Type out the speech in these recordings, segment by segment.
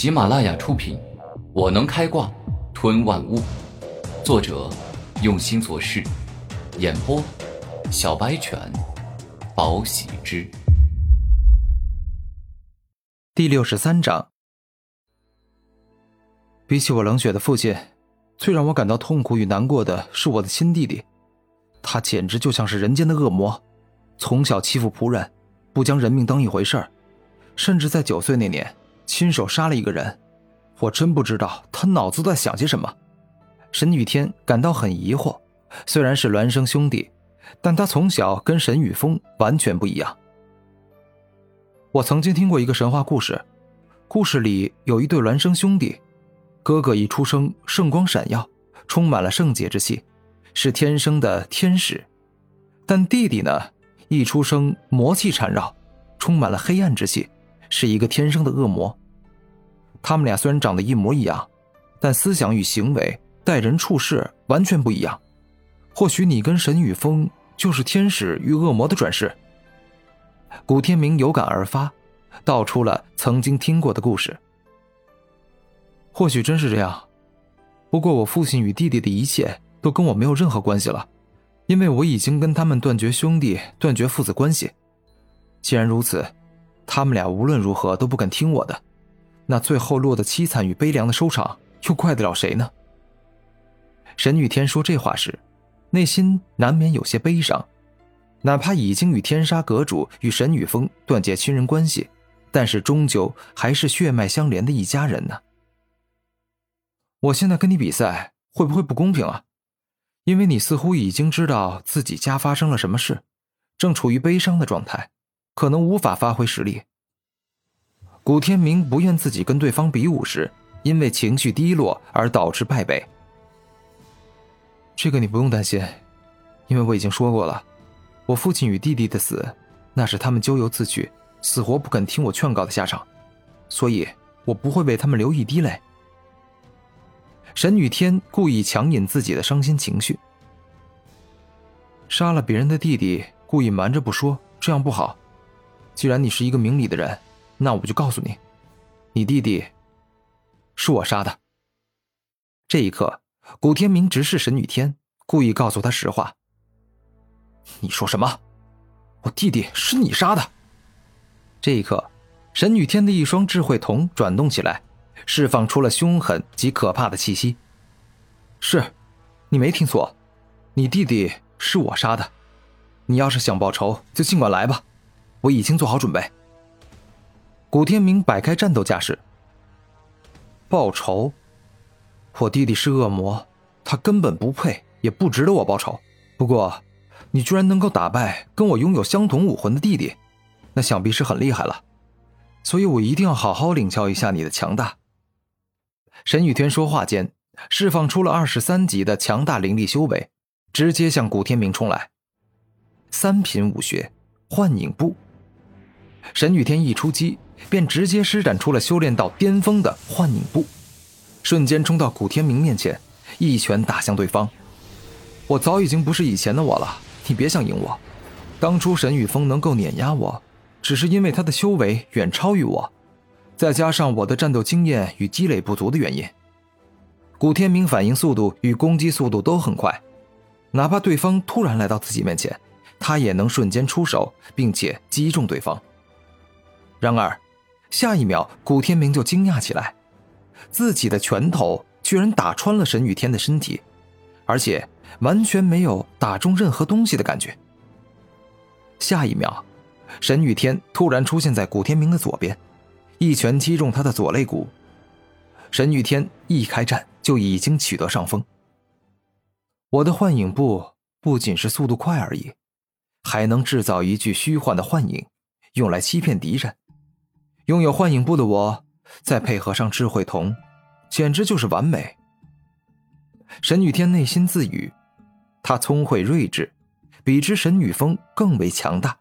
喜马拉雅出品，《我能开挂吞万物》，作者用心做事，演播小白犬，宝喜之。第六十三章。比起我冷血的父亲，最让我感到痛苦与难过的是我的亲弟弟，他简直就像是人间的恶魔，从小欺负仆人，不将人命当一回事儿，甚至在九岁那年。亲手杀了一个人，我真不知道他脑子在想些什么。沈雨天感到很疑惑，虽然是孪生兄弟，但他从小跟沈雨峰完全不一样。我曾经听过一个神话故事，故事里有一对孪生兄弟，哥哥一出生圣光闪耀，充满了圣洁之气，是天生的天使，但弟弟呢，一出生魔气缠绕，充满了黑暗之气，是一个天生的恶魔。他们俩虽然长得一模一样，但思想与行为、待人处事完全不一样。或许你跟沈雨峰就是天使与恶魔的转世。古天明有感而发，道出了曾经听过的故事。或许真是这样，不过我父亲与弟弟的一切都跟我没有任何关系了，因为我已经跟他们断绝兄弟、断绝父子关系。既然如此，他们俩无论如何都不肯听我的。那最后落得凄惨与悲凉的收场，又怪得了谁呢？沈雨天说这话时，内心难免有些悲伤。哪怕已经与天杀阁主与沈雨峰断绝亲人关系，但是终究还是血脉相连的一家人呢。我现在跟你比赛，会不会不公平啊？因为你似乎已经知道自己家发生了什么事，正处于悲伤的状态，可能无法发挥实力。古天明不愿自己跟对方比武时，因为情绪低落而导致败北。这个你不用担心，因为我已经说过了，我父亲与弟弟的死，那是他们咎由自取，死活不肯听我劝告的下场，所以我不会为他们流一滴泪。沈雨天故意强引自己的伤心情绪，杀了别人的弟弟，故意瞒着不说，这样不好。既然你是一个明理的人。那我就告诉你，你弟弟是我杀的。这一刻，古天明直视沈雨天，故意告诉他实话。你说什么？我弟弟是你杀的？这一刻，沈雨天的一双智慧瞳转动起来，释放出了凶狠及可怕的气息。是，你没听错，你弟弟是我杀的。你要是想报仇，就尽管来吧，我已经做好准备。古天明摆开战斗架势。报仇？我弟弟是恶魔，他根本不配，也不值得我报仇。不过，你居然能够打败跟我拥有相同武魂的弟弟，那想必是很厉害了。所以我一定要好好领教一下你的强大。沈雨天说话间，释放出了二十三级的强大灵力修为，直接向古天明冲来。三品武学，幻影步。沈雨天一出击。便直接施展出了修炼到巅峰的幻影步，瞬间冲到古天明面前，一拳打向对方。我早已经不是以前的我了，你别想赢我。当初沈雨峰能够碾压我，只是因为他的修为远超于我，再加上我的战斗经验与积累不足的原因。古天明反应速度与攻击速度都很快，哪怕对方突然来到自己面前，他也能瞬间出手，并且击中对方。然而。下一秒，古天明就惊讶起来，自己的拳头居然打穿了沈雨天的身体，而且完全没有打中任何东西的感觉。下一秒，沈雨天突然出现在古天明的左边，一拳击中他的左肋骨。沈雨天一开战就已经取得上风。我的幻影步不仅是速度快而已，还能制造一具虚幻的幻影，用来欺骗敌人。拥有幻影步的我，再配合上智慧瞳，简直就是完美。沈雨天内心自语：“他聪慧睿智，比之沈雨峰更为强大。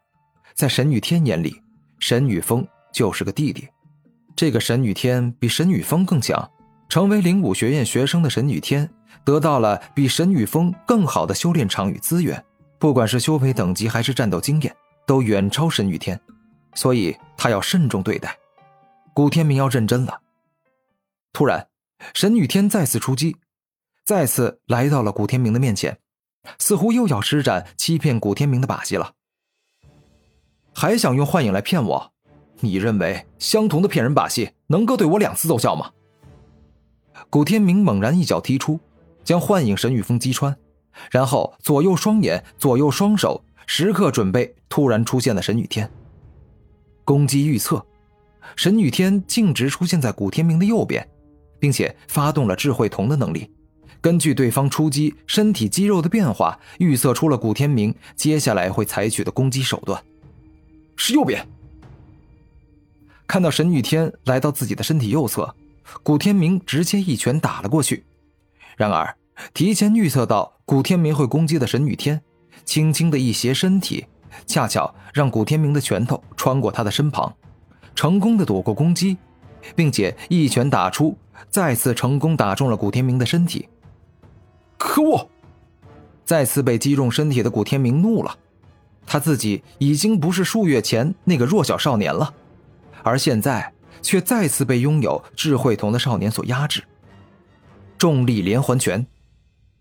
在沈雨天眼里，沈雨峰就是个弟弟。这个沈雨天比沈雨峰更强。成为灵武学院学生的沈雨天，得到了比沈雨峰更好的修炼场与资源，不管是修为等级还是战斗经验，都远超沈雨天。所以他要慎重对待。”古天明要认真了，突然，神女天再次出击，再次来到了古天明的面前，似乎又要施展欺骗古天明的把戏了。还想用幻影来骗我？你认为相同的骗人把戏能够对我两次奏效吗？古天明猛然一脚踢出，将幻影神羽风击穿，然后左右双眼、左右双手时刻准备突然出现的神雨天。攻击预测，神女天径直出现在古天明的右边，并且发动了智慧瞳的能力，根据对方出击身体肌肉的变化，预测出了古天明接下来会采取的攻击手段。是右边。看到神女天来到自己的身体右侧，古天明直接一拳打了过去。然而，提前预测到古天明会攻击的神女天，轻轻的一斜身体，恰巧让古天明的拳头穿过他的身旁，成功的躲过攻击，并且一拳打出，再次成功打中了古天明的身体。可恶！再次被击中身体的古天明怒了。他自己已经不是数月前那个弱小少年了，而现在却再次被拥有智慧瞳的少年所压制。重力连环拳，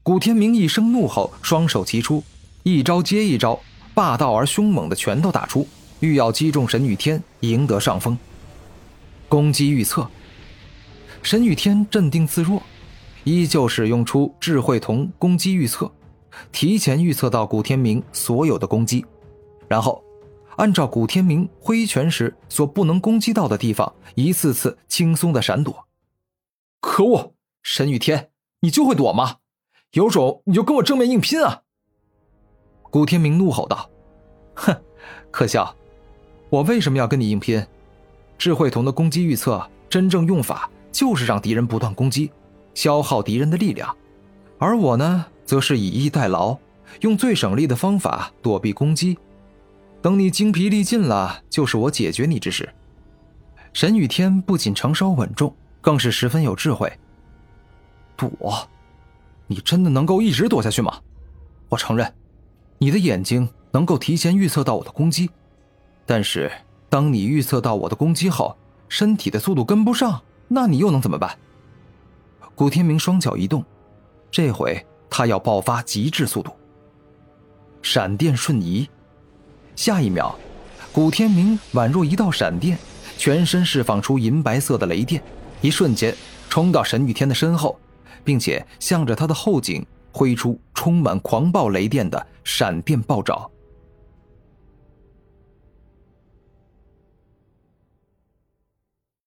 古天明一声怒吼，双手齐出，一招接一招，霸道而凶猛的拳头打出，欲要击中神女天，赢得上风。攻击预测，神女天镇定自若，依旧使用出智慧瞳攻击预测，提前预测到古天明所有的攻击。然后，按照古天明挥拳时所不能攻击到的地方，一次次轻松的闪躲。可恶，神与天，你就会躲吗？有种你就跟我正面硬拼啊！古天明怒吼道：“哼，可笑！我为什么要跟你硬拼？智慧瞳的攻击预测真正用法就是让敌人不断攻击，消耗敌人的力量，而我呢，则是以逸待劳，用最省力的方法躲避攻击。”等你精疲力尽了，就是我解决你之时。神雨天不仅成熟稳重，更是十分有智慧。躲？你真的能够一直躲下去吗？我承认，你的眼睛能够提前预测到我的攻击，但是当你预测到我的攻击后，身体的速度跟不上，那你又能怎么办？古天明双脚一动，这回他要爆发极致速度，闪电瞬移。下一秒，古天明宛若一道闪电，全身释放出银白色的雷电，一瞬间冲到神雨天的身后，并且向着他的后颈挥出充满狂暴雷电的闪电暴爪。